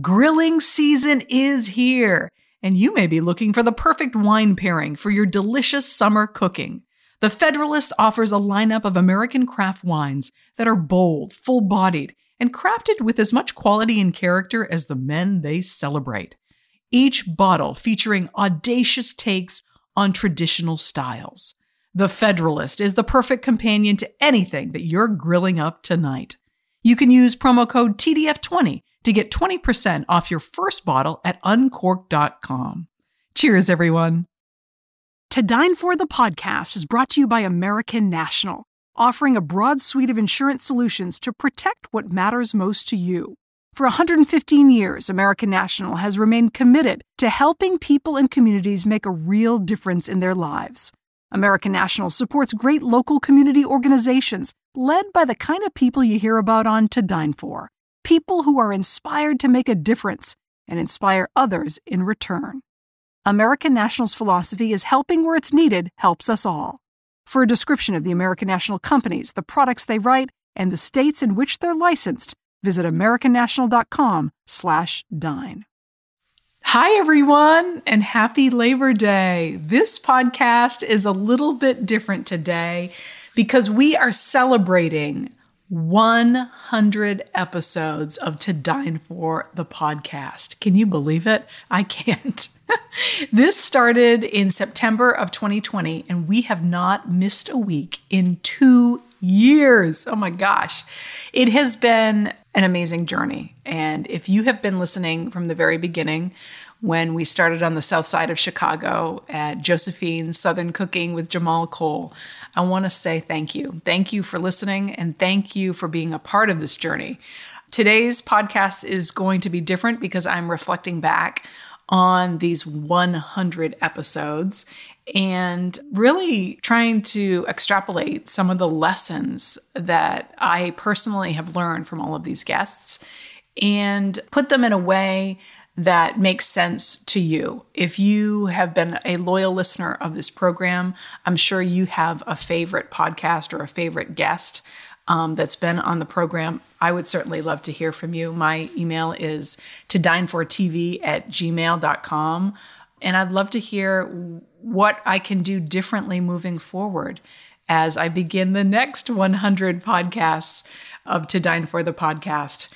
Grilling season is here, and you may be looking for the perfect wine pairing for your delicious summer cooking. The Federalist offers a lineup of American craft wines that are bold, full bodied, and crafted with as much quality and character as the men they celebrate. Each bottle featuring audacious takes on traditional styles. The Federalist is the perfect companion to anything that you're grilling up tonight. You can use promo code TDF20 to get 20% off your first bottle at uncork.com. Cheers, everyone. To Dine For the podcast is brought to you by American National, offering a broad suite of insurance solutions to protect what matters most to you. For 115 years, American National has remained committed to helping people and communities make a real difference in their lives. American National supports great local community organizations led by the kind of people you hear about on To Dine For people who are inspired to make a difference and inspire others in return. American National's philosophy is helping where it's needed helps us all. For a description of the American National companies, the products they write, and the states in which they're licensed, visit americannational.com/dine. Hi everyone and happy Labor Day. This podcast is a little bit different today because we are celebrating 100 episodes of To Dine For the podcast. Can you believe it? I can't. this started in September of 2020, and we have not missed a week in two years. Oh my gosh. It has been an amazing journey. And if you have been listening from the very beginning, when we started on the south side of Chicago at Josephine's Southern Cooking with Jamal Cole. I want to say thank you. Thank you for listening and thank you for being a part of this journey. Today's podcast is going to be different because I'm reflecting back on these 100 episodes and really trying to extrapolate some of the lessons that I personally have learned from all of these guests and put them in a way that makes sense to you. If you have been a loyal listener of this program, I'm sure you have a favorite podcast or a favorite guest um, that's been on the program. I would certainly love to hear from you. My email is to dinefortv at gmail.com. And I'd love to hear what I can do differently moving forward as I begin the next 100 podcasts of To Dine for the Podcast.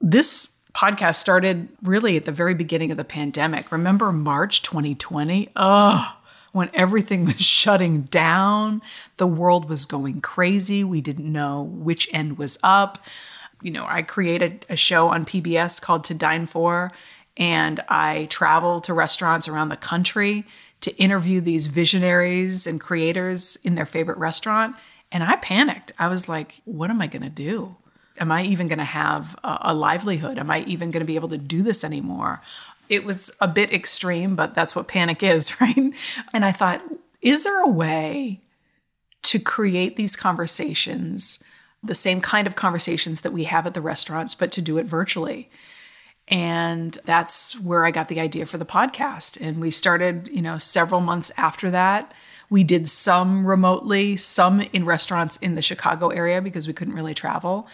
This podcast started really at the very beginning of the pandemic. Remember March 2020? Oh, when everything was shutting down, the world was going crazy. We didn't know which end was up. You know, I created a show on PBS called To Dine For, and I traveled to restaurants around the country to interview these visionaries and creators in their favorite restaurant. And I panicked. I was like, what am I going to do? Am I even going to have a, a livelihood? Am I even going to be able to do this anymore? It was a bit extreme, but that's what panic is, right? And I thought, is there a way to create these conversations, the same kind of conversations that we have at the restaurants, but to do it virtually? And that's where I got the idea for the podcast. And we started, you know, several months after that. We did some remotely, some in restaurants in the Chicago area because we couldn't really travel.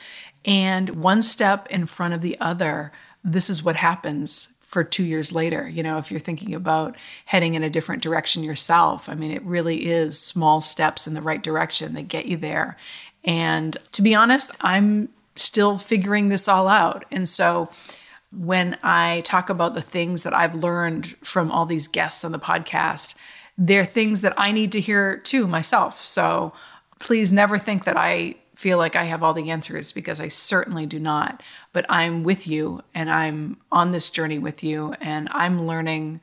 And one step in front of the other, this is what happens for two years later. You know, if you're thinking about heading in a different direction yourself, I mean, it really is small steps in the right direction that get you there. And to be honest, I'm still figuring this all out. And so when I talk about the things that I've learned from all these guests on the podcast, they're things that I need to hear too myself. So please never think that I feel like I have all the answers because I certainly do not. But I'm with you and I'm on this journey with you and I'm learning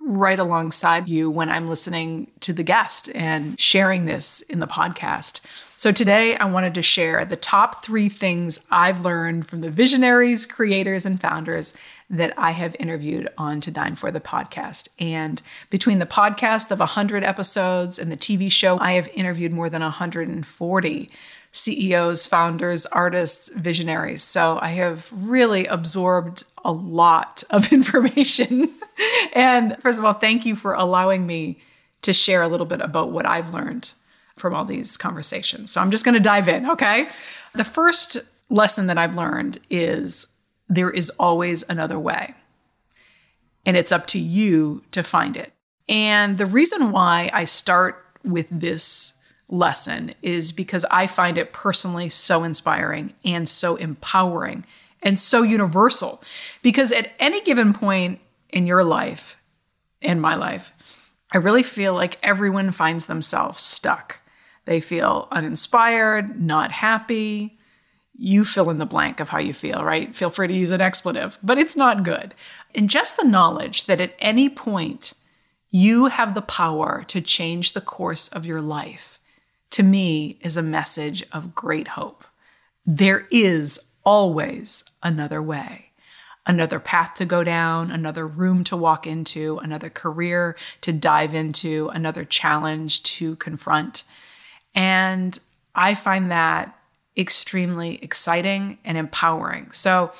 right alongside you when I'm listening to the guest and sharing this in the podcast. So today I wanted to share the top three things I've learned from the visionaries, creators, and founders that I have interviewed on To Dine for the podcast. And between the podcast of 100 episodes and the TV show, I have interviewed more than 140 CEOs, founders, artists, visionaries. So I have really absorbed a lot of information. and first of all, thank you for allowing me to share a little bit about what I've learned from all these conversations. So I'm just going to dive in, okay? The first lesson that I've learned is there is always another way. And it's up to you to find it. And the reason why I start with this lesson is because I find it personally so inspiring and so empowering and so universal. Because at any given point in your life, in my life, I really feel like everyone finds themselves stuck. They feel uninspired, not happy. You fill in the blank of how you feel, right? Feel free to use an expletive, but it's not good. And just the knowledge that at any point you have the power to change the course of your life to me is a message of great hope. There is always another way, another path to go down, another room to walk into, another career to dive into, another challenge to confront. And I find that extremely exciting and empowering. So,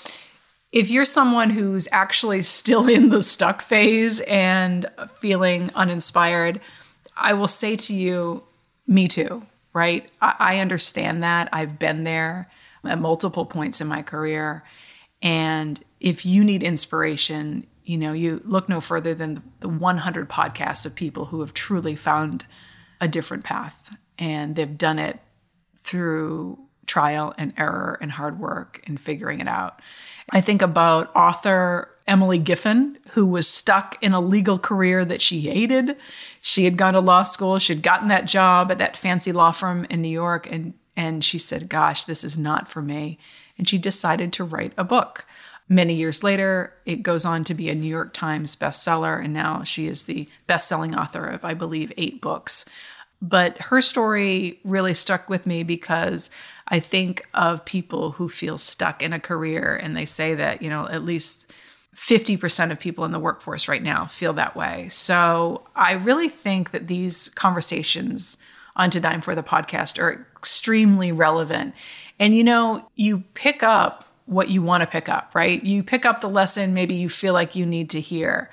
if you're someone who's actually still in the stuck phase and feeling uninspired, I will say to you, me too, right? I, I understand that. I've been there at multiple points in my career. And if you need inspiration, you know, you look no further than the 100 podcasts of people who have truly found a different path and they've done it through trial and error and hard work and figuring it out. I think about author Emily Giffin, who was stuck in a legal career that she hated. She had gone to law school, she had gotten that job at that fancy law firm in New York, and, and she said, Gosh, this is not for me. And she decided to write a book. Many years later, it goes on to be a New York Times bestseller, and now she is the best selling author of, I believe, eight books. But her story really stuck with me because I think of people who feel stuck in a career and they say that, you know, at least 50% of people in the workforce right now feel that way. So I really think that these conversations on To Dine for the podcast are extremely relevant. And you know, you pick up what you want to pick up, right? You pick up the lesson maybe you feel like you need to hear.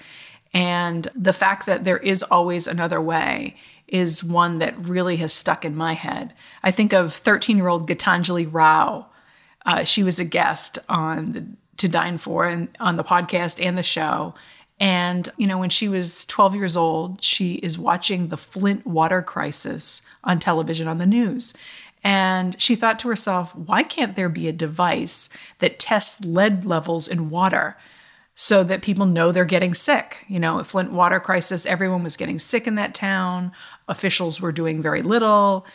And the fact that there is always another way is one that really has stuck in my head. I think of 13 year old Gitanjali Rao. Uh, she was a guest on the to dine for and on the podcast and the show. And, you know, when she was 12 years old, she is watching the Flint water crisis on television on the news. And she thought to herself, why can't there be a device that tests lead levels in water so that people know they're getting sick? You know, Flint water crisis, everyone was getting sick in that town. Officials were doing very little.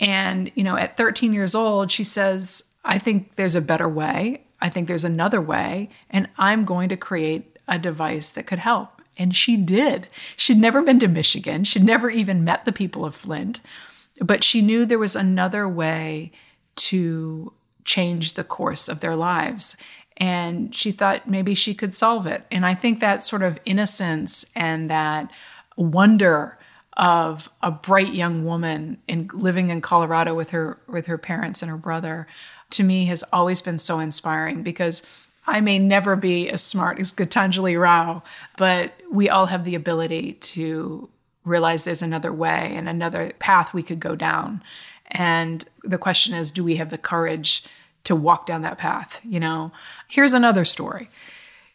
And, you know, at 13 years old, she says, I think there's a better way. I think there's another way, and I'm going to create a device that could help. And she did. She'd never been to Michigan, she'd never even met the people of Flint, but she knew there was another way to change the course of their lives. And she thought maybe she could solve it. And I think that sort of innocence and that wonder of a bright young woman in living in Colorado with her with her parents and her brother to me has always been so inspiring because I may never be as smart as Gitanjali Rao, but we all have the ability to realize there's another way and another path we could go down. And the question is, do we have the courage to walk down that path? You know, here's another story.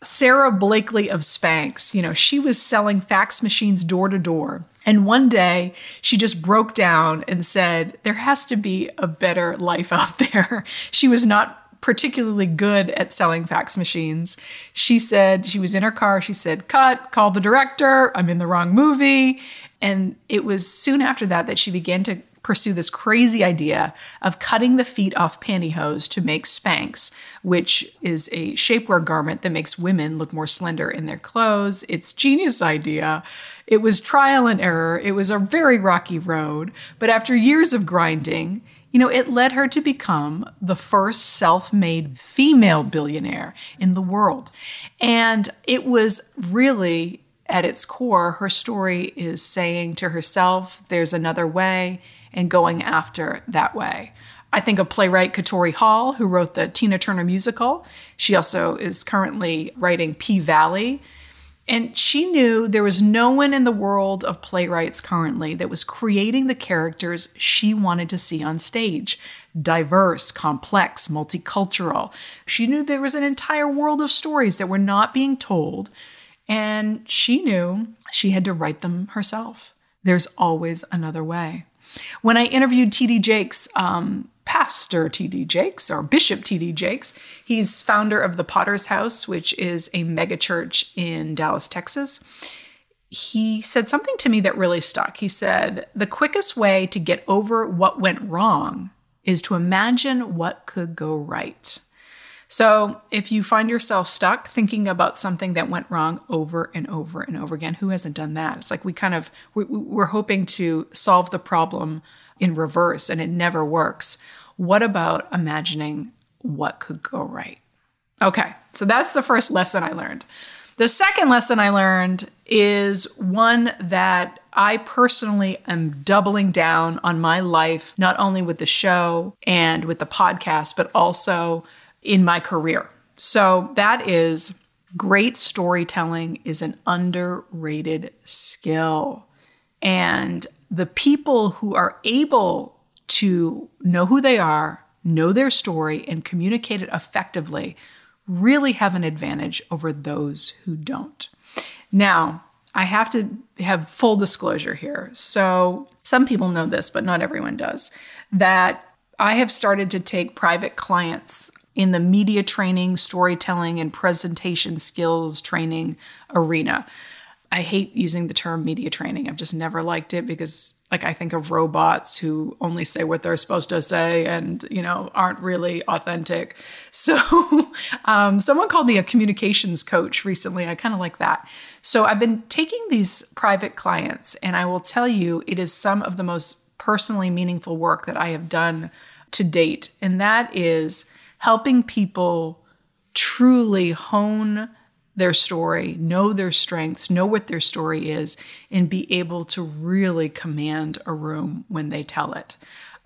Sara Blakely of Spanx, you know, she was selling fax machines door to door and one day she just broke down and said, There has to be a better life out there. She was not particularly good at selling fax machines. She said she was in her car. She said, Cut, call the director. I'm in the wrong movie. And it was soon after that that she began to pursue this crazy idea of cutting the feet off pantyhose to make Spanx, which is a shapewear garment that makes women look more slender in their clothes. It's genius idea. It was trial and error. It was a very rocky road, but after years of grinding, you know, it led her to become the first self made female billionaire in the world. And it was really at its core, her story is saying to herself, there's another way and going after that way. I think of playwright Katori Hall, who wrote the Tina Turner musical. She also is currently writing P Valley. And she knew there was no one in the world of playwrights currently that was creating the characters she wanted to see on stage diverse, complex, multicultural. She knew there was an entire world of stories that were not being told. And she knew she had to write them herself. There's always another way. When I interviewed T.D. Jakes, um, Pastor T.D. Jakes or Bishop T.D. Jakes, he's founder of the Potter's House, which is a megachurch in Dallas, Texas. He said something to me that really stuck. He said, The quickest way to get over what went wrong is to imagine what could go right. So, if you find yourself stuck thinking about something that went wrong over and over and over again, who hasn't done that? It's like we kind of we're hoping to solve the problem in reverse and it never works. What about imagining what could go right? Okay, so that's the first lesson I learned. The second lesson I learned is one that I personally am doubling down on my life, not only with the show and with the podcast, but also in my career. So that is great storytelling is an underrated skill. And the people who are able to know who they are, know their story, and communicate it effectively really have an advantage over those who don't. Now, I have to have full disclosure here. So, some people know this, but not everyone does, that I have started to take private clients in the media training, storytelling, and presentation skills training arena. I hate using the term media training. I've just never liked it because like I think of robots who only say what they're supposed to say and you know aren't really authentic. So um, someone called me a communications coach recently. I kind of like that. So I've been taking these private clients, and I will tell you, it is some of the most personally meaningful work that I have done to date, and that is helping people truly hone their story, know their strengths, know what their story is, and be able to really command a room when they tell it.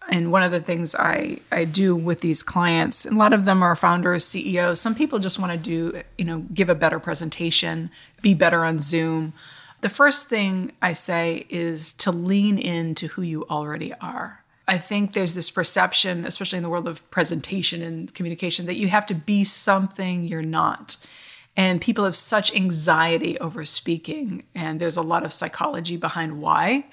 And one of the things I, I do with these clients, and a lot of them are founders, CEOs. Some people just want to do, you know, give a better presentation, be better on Zoom. The first thing I say is to lean into who you already are. I think there's this perception, especially in the world of presentation and communication, that you have to be something you're not. And people have such anxiety over speaking, and there's a lot of psychology behind why.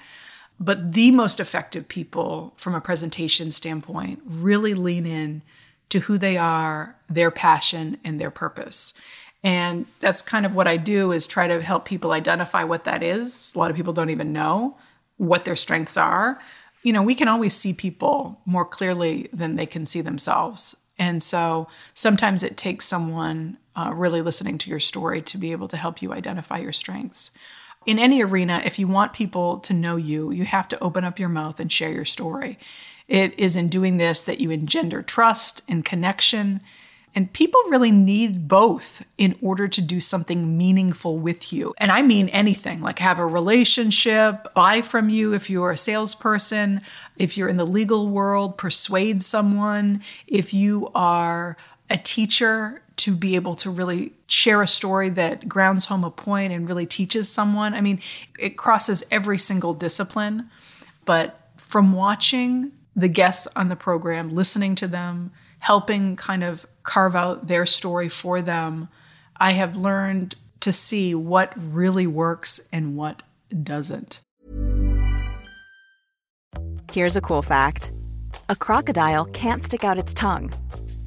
But the most effective people, from a presentation standpoint, really lean in to who they are, their passion, and their purpose. And that's kind of what I do is try to help people identify what that is. A lot of people don't even know what their strengths are you know, we can always see people more clearly than they can see themselves. And so sometimes it takes someone uh, really listening to your story to be able to help you identify your strengths. In any arena, if you want people to know you, you have to open up your mouth and share your story. It is in doing this that you engender trust and connection and people really need both in order to do something meaningful with you. And I mean anything like have a relationship, buy from you if you're a salesperson, if you're in the legal world, persuade someone, if you are a teacher to be able to really share a story that grounds home a point and really teaches someone. I mean, it crosses every single discipline. But from watching the guests on the program, listening to them, helping kind of carve out their story for them, I have learned to see what really works and what doesn't. Here's a cool fact a crocodile can't stick out its tongue.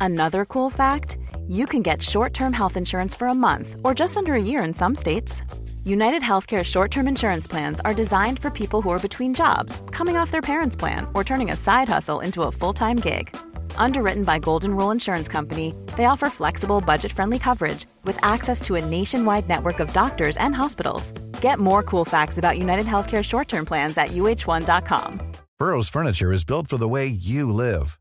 Another cool fact you can get short term health insurance for a month or just under a year in some states. United Healthcare short term insurance plans are designed for people who are between jobs, coming off their parents' plan, or turning a side hustle into a full time gig. Underwritten by Golden Rule Insurance Company, they offer flexible, budget friendly coverage with access to a nationwide network of doctors and hospitals. Get more cool facts about United Healthcare short term plans at uh1.com. Burrow's furniture is built for the way you live.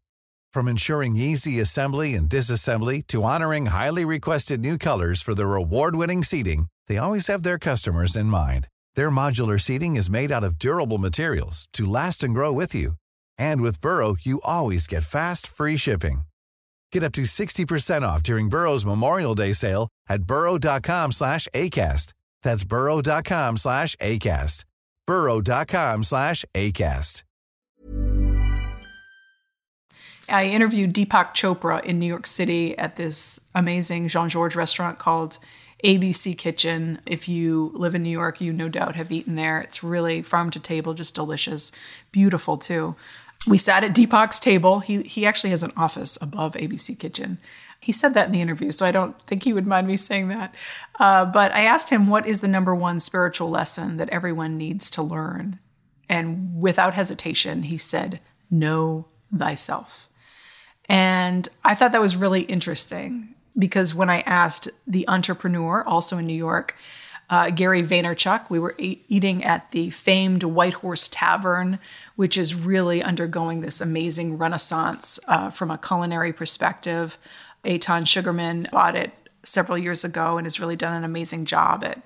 From ensuring easy assembly and disassembly to honoring highly requested new colors for their award winning seating, they always have their customers in mind. Their modular seating is made out of durable materials to last and grow with you. And with Burrow, you always get fast, free shipping. Get up to 60% off during Burrow's Memorial Day sale at burrow.com slash ACAST. That's burrow.com slash ACAST. burrow.com slash ACAST. I interviewed Deepak Chopra in New York City at this amazing Jean Georges restaurant called ABC Kitchen. If you live in New York, you no doubt have eaten there. It's really farm to table, just delicious, beautiful too. We sat at Deepak's table. He he actually has an office above ABC Kitchen. He said that in the interview, so I don't think he would mind me saying that. Uh, but I asked him, "What is the number one spiritual lesson that everyone needs to learn?" And without hesitation, he said, "Know thyself." And I thought that was really interesting because when I asked the entrepreneur, also in New York, uh, Gary Vaynerchuk, we were eating at the famed White Horse Tavern, which is really undergoing this amazing renaissance uh, from a culinary perspective. Eytan Sugarman bought it several years ago and has really done an amazing job at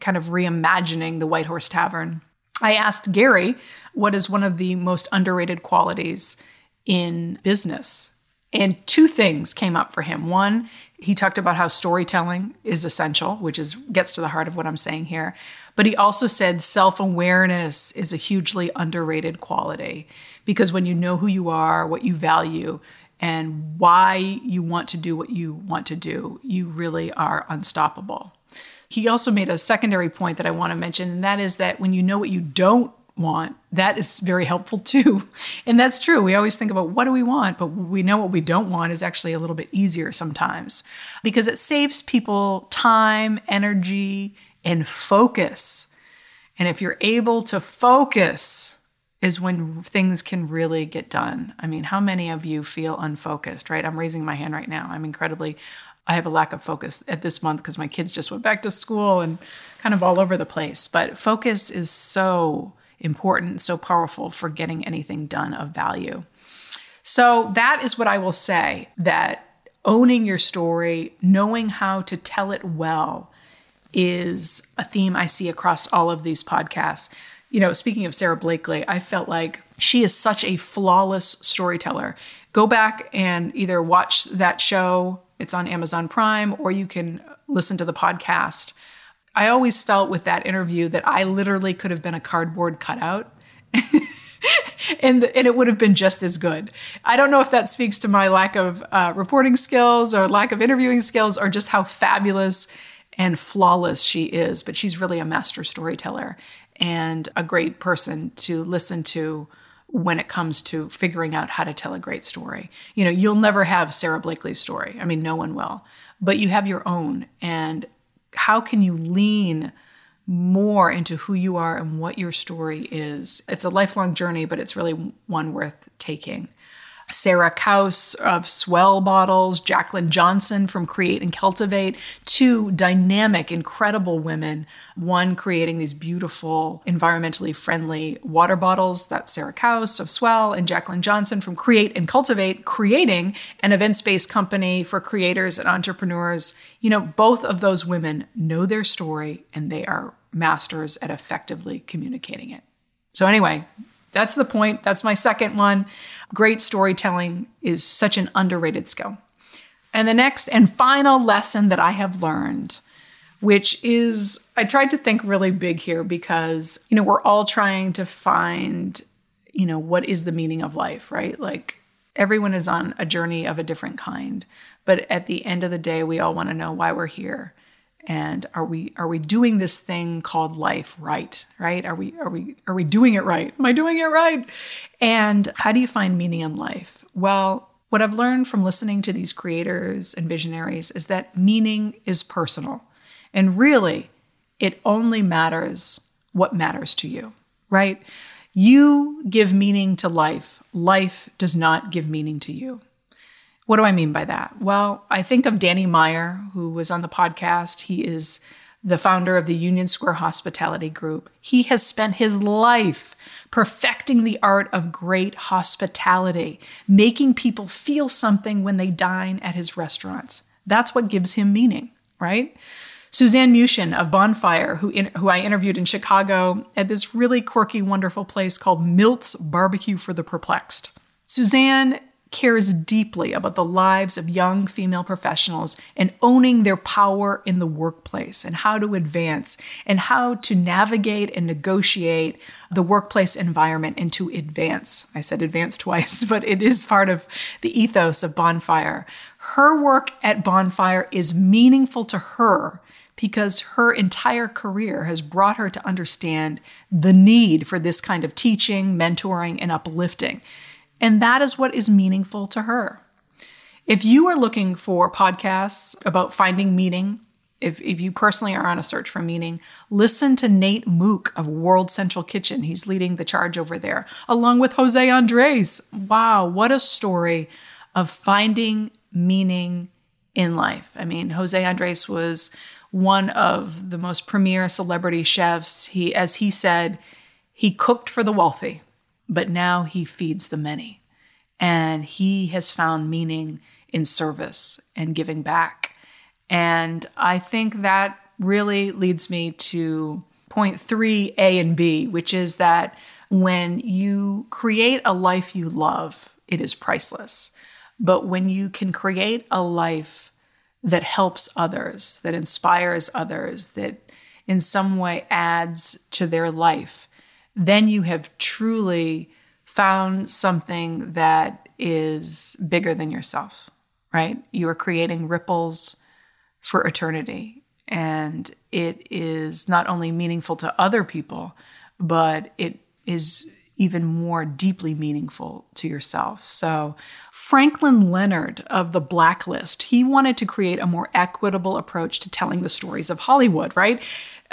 kind of reimagining the White Horse Tavern. I asked Gary what is one of the most underrated qualities in business and two things came up for him. One, he talked about how storytelling is essential, which is gets to the heart of what I'm saying here. But he also said self-awareness is a hugely underrated quality because when you know who you are, what you value, and why you want to do what you want to do, you really are unstoppable. He also made a secondary point that I want to mention, and that is that when you know what you don't want, that is very helpful too. And that's true. We always think about what do we want, but we know what we don't want is actually a little bit easier sometimes because it saves people time, energy, and focus. And if you're able to focus, is when things can really get done. I mean, how many of you feel unfocused, right? I'm raising my hand right now. I'm incredibly I have a lack of focus at this month because my kids just went back to school and kind of all over the place. But focus is so important, so powerful for getting anything done of value. So that is what I will say that owning your story, knowing how to tell it well is a theme I see across all of these podcasts. You know, speaking of Sara Blakely, I felt like she is such a flawless storyteller. Go back and either watch that show, it's on Amazon Prime, or you can listen to the podcast. I always felt with that interview that I literally could have been a cardboard cutout. and, and it would have been just as good. I don't know if that speaks to my lack of uh, reporting skills or lack of interviewing skills or just how fabulous and flawless she is, but she's really a master storyteller and a great person to listen to when it comes to figuring out how to tell a great story. You know, you'll never have Sara Blakely's story. I mean, no one will, but you have your own. And how can you lean more into who you are and what your story is? It's a lifelong journey, but it's really one worth taking. Sarah Kaus of S'well Bottles, Jaclyn Johnson from Create and Cultivate, two dynamic, incredible women. One creating these beautiful, environmentally friendly water bottles. That's Sarah Kaus of S'well and Jaclyn Johnson from Create and Cultivate, creating an events based company for creators and entrepreneurs. You know, both of those women know their story and they are masters at effectively communicating it. So, anyway, that's the point. That's my second one. Great storytelling is such an underrated skill. And the next and final lesson that I have learned, which is I tried to think really big here because, you know, we're all trying to find, you know, what is the meaning of life, right? Like everyone is on a journey of a different kind. But at the end of the day, we all want to know why we're here and are we are we doing this thing called life right right are we are we are we doing it right am i doing it right and how do you find meaning in life well What I've learned from listening to these creators and visionaries is that meaning is personal. And really, it only matters what matters to you, right? You give meaning to life. Life does not give meaning to you. What do I mean by that? Well, I think of Danny Meyer, who was on the podcast. He is the founder of the Union Square Hospitality Group. He has spent his life perfecting the art of great hospitality, making people feel something when they dine at his restaurants. That's what gives him meaning, right? Suzanne Muchin of Bonfire, who, in, who I interviewed in Chicago at this really quirky, wonderful place called Milt's Barbecue for the Perplexed. Suzanne cares deeply about the lives of young female professionals and owning their power in the workplace and how to advance and how to navigate and negotiate the workplace environment and to advance. I said advance twice, but it is part of the ethos of Bonfire. Her work at Bonfire is meaningful to her because her entire career has brought her to understand the need for this kind of teaching, mentoring, and uplifting. And that is what is meaningful to her. If you are looking for podcasts about finding meaning, if, if you personally are on a search for meaning, listen to Nate Mook of World Central Kitchen. He's leading the charge over there, along with Jose Andres. Wow, what a story of finding meaning in life. I mean, Jose Andres was one of the most premier celebrity chefs. He, as he said, he cooked for the wealthy but now he feeds the many. And he has found meaning in service and giving back. And I think that really leads me to point three, A and B, which is that when you create a life you love, it is priceless. But when you can create a life that helps others, that inspires others, that in some way adds to their life, then you have truly found something that is bigger than yourself, right? You are creating ripples for eternity. And it is not only meaningful to other people, but it is even more deeply meaningful to yourself. So, Franklin Leonard of The Blacklist, he wanted to create a more equitable approach to telling the stories of Hollywood, right?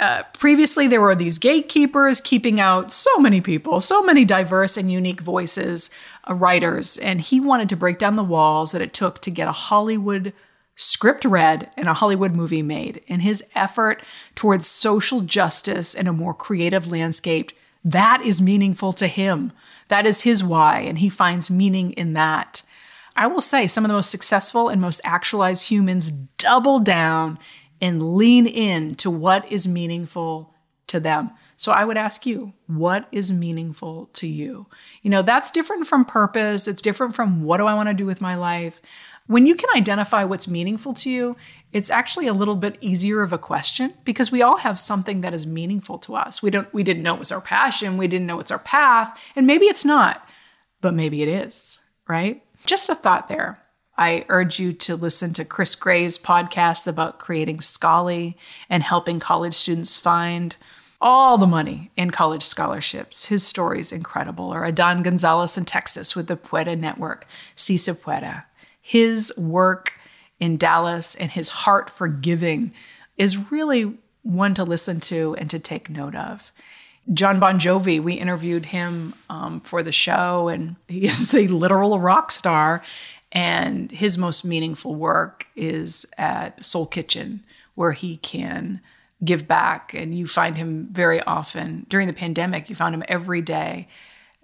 Uh, previously, there were these gatekeepers keeping out so many people, so many diverse and unique voices, uh, writers, and he wanted to break down the walls that it took to get a Hollywood script read and a Hollywood movie made. And his effort towards social justice and a more creative landscape, that is meaningful to him. That is his why, and he finds meaning in that. I will say some of the most successful and most actualized humans double down and lean in to what is meaningful to them. So I would ask you, what is meaningful to you? You know, that's different from purpose. It's different from what do I want to do with my life. When you can identify what's meaningful to you, it's actually a little bit easier of a question because we all have something that is meaningful to us. We don't we didn't know it was our passion, we didn't know it's our path, and maybe it's not, but maybe it is, right? Just a thought there. I urge you to listen to Chris Gray's podcast about creating Scholly and helping college students find all the money in college scholarships. His story is incredible. Or Adan Gonzalez in Texas with the Pueda Network, Si Se Pueda. His work in Dallas and his heart for giving is really one to listen to and to take note of. Jon Bon Jovi, we interviewed him um, for the show, and he is a literal rock star. And his most meaningful work is at Soul Kitchen, where he can give back. And you find him very often during the pandemic, you found him every day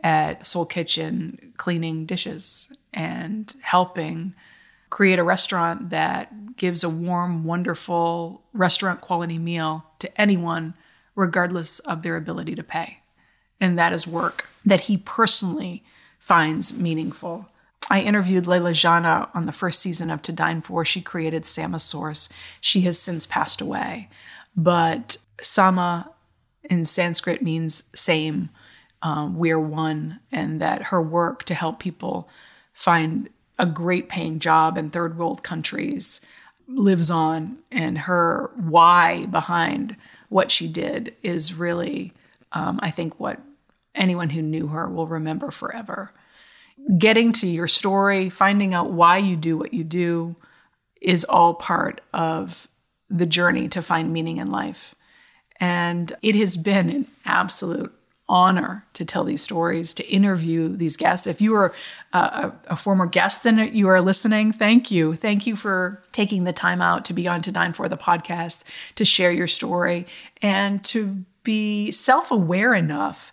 at Soul Kitchen cleaning dishes and helping create a restaurant that gives a warm, wonderful restaurant quality meal to anyone, regardless of their ability to pay. And that is work that he personally finds meaningful. I interviewed Leila Janah on the first season of To Dine For. She created Samasource. She has since passed away. But Sama in Sanskrit means same, um, we're one, and that her work to help people find a great paying job in third world countries lives on. And her why behind what she did is really, um, I think, what anyone who knew her will remember forever. getting to your story, finding out why you do what you do is all part of the journey to find meaning in life. And it has been an absolute honor to tell these stories, to interview these guests. If you are a, former guest and you are listening, thank you. Thank you for taking the time out to be on To Dine For the podcast, to share your story, and to be self aware enough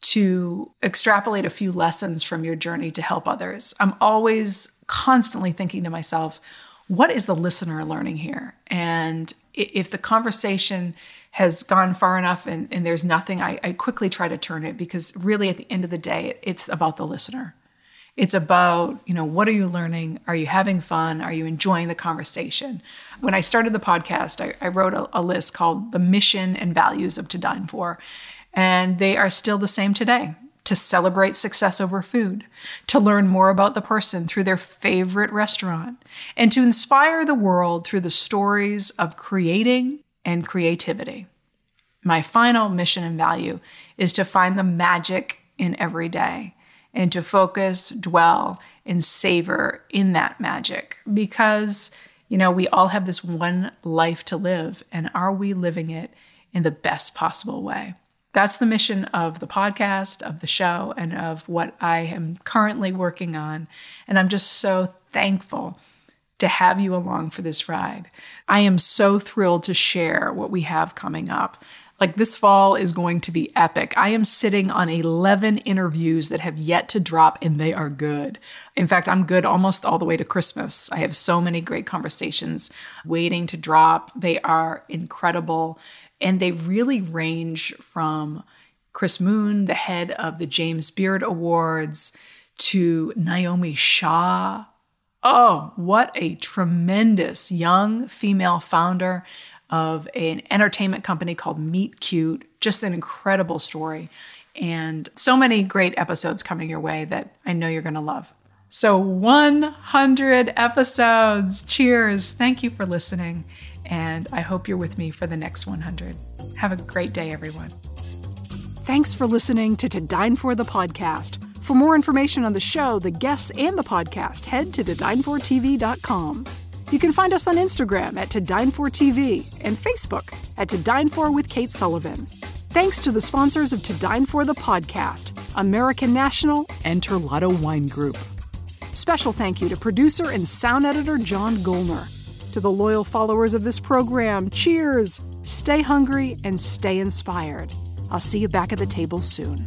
to extrapolate a few lessons from your journey to help others. I'm always constantly thinking to myself, what is the listener learning here? And if the conversation has gone far enough and, and there's nothing, I, I, quickly try to turn it because really at the end of the day, it's about the listener. It's about, you know, what are you learning? Are you having fun? Are you enjoying the conversation? When I started the podcast, I, I wrote a, a list called The Mission and Values of To Dine For. And they are still the same today to celebrate success over food, to learn more about the person through their favorite restaurant, and to inspire the world through the stories of creating and creativity. My final mission and value is to find the magic in every day and to focus, dwell, and savor in that magic because, you know, we all have this one life to live, and are we living it in the best possible way? That's the mission of the podcast, of the show, and of what I am currently working on. And I'm just so thankful to have you along for this ride. I am so thrilled to share what we have coming up. Like this fall is going to be epic. I am sitting on 11 interviews that have yet to drop, and they are good. In fact, I'm good almost all the way to Christmas. I have so many great conversations waiting to drop. They are incredible, and they really range from Chris Moon, the head of the James Beard Awards, to Naomi Shah, Oh, what a tremendous young female founder of an entertainment company called Meet Cute. Just an incredible story. And so many great episodes coming your way that I know you're going to love. So, 100 episodes. Cheers. Thank you for listening. And I hope you're with me for the next 100. Have a great day, everyone. Thanks for listening to To Dine For the podcast. For more information on the show, the guests, and the podcast, head to todinefortv.com. You can find us on Instagram at To Dine For TV and Facebook at To Dine For with Kate Sullivan. Thanks to the sponsors of To Dine For the podcast, American National and Terlato Wine Group. Special thank you to producer and sound editor John Golner. To the loyal followers of this program, cheers! Stay hungry and stay inspired. I'll see you back at the table soon.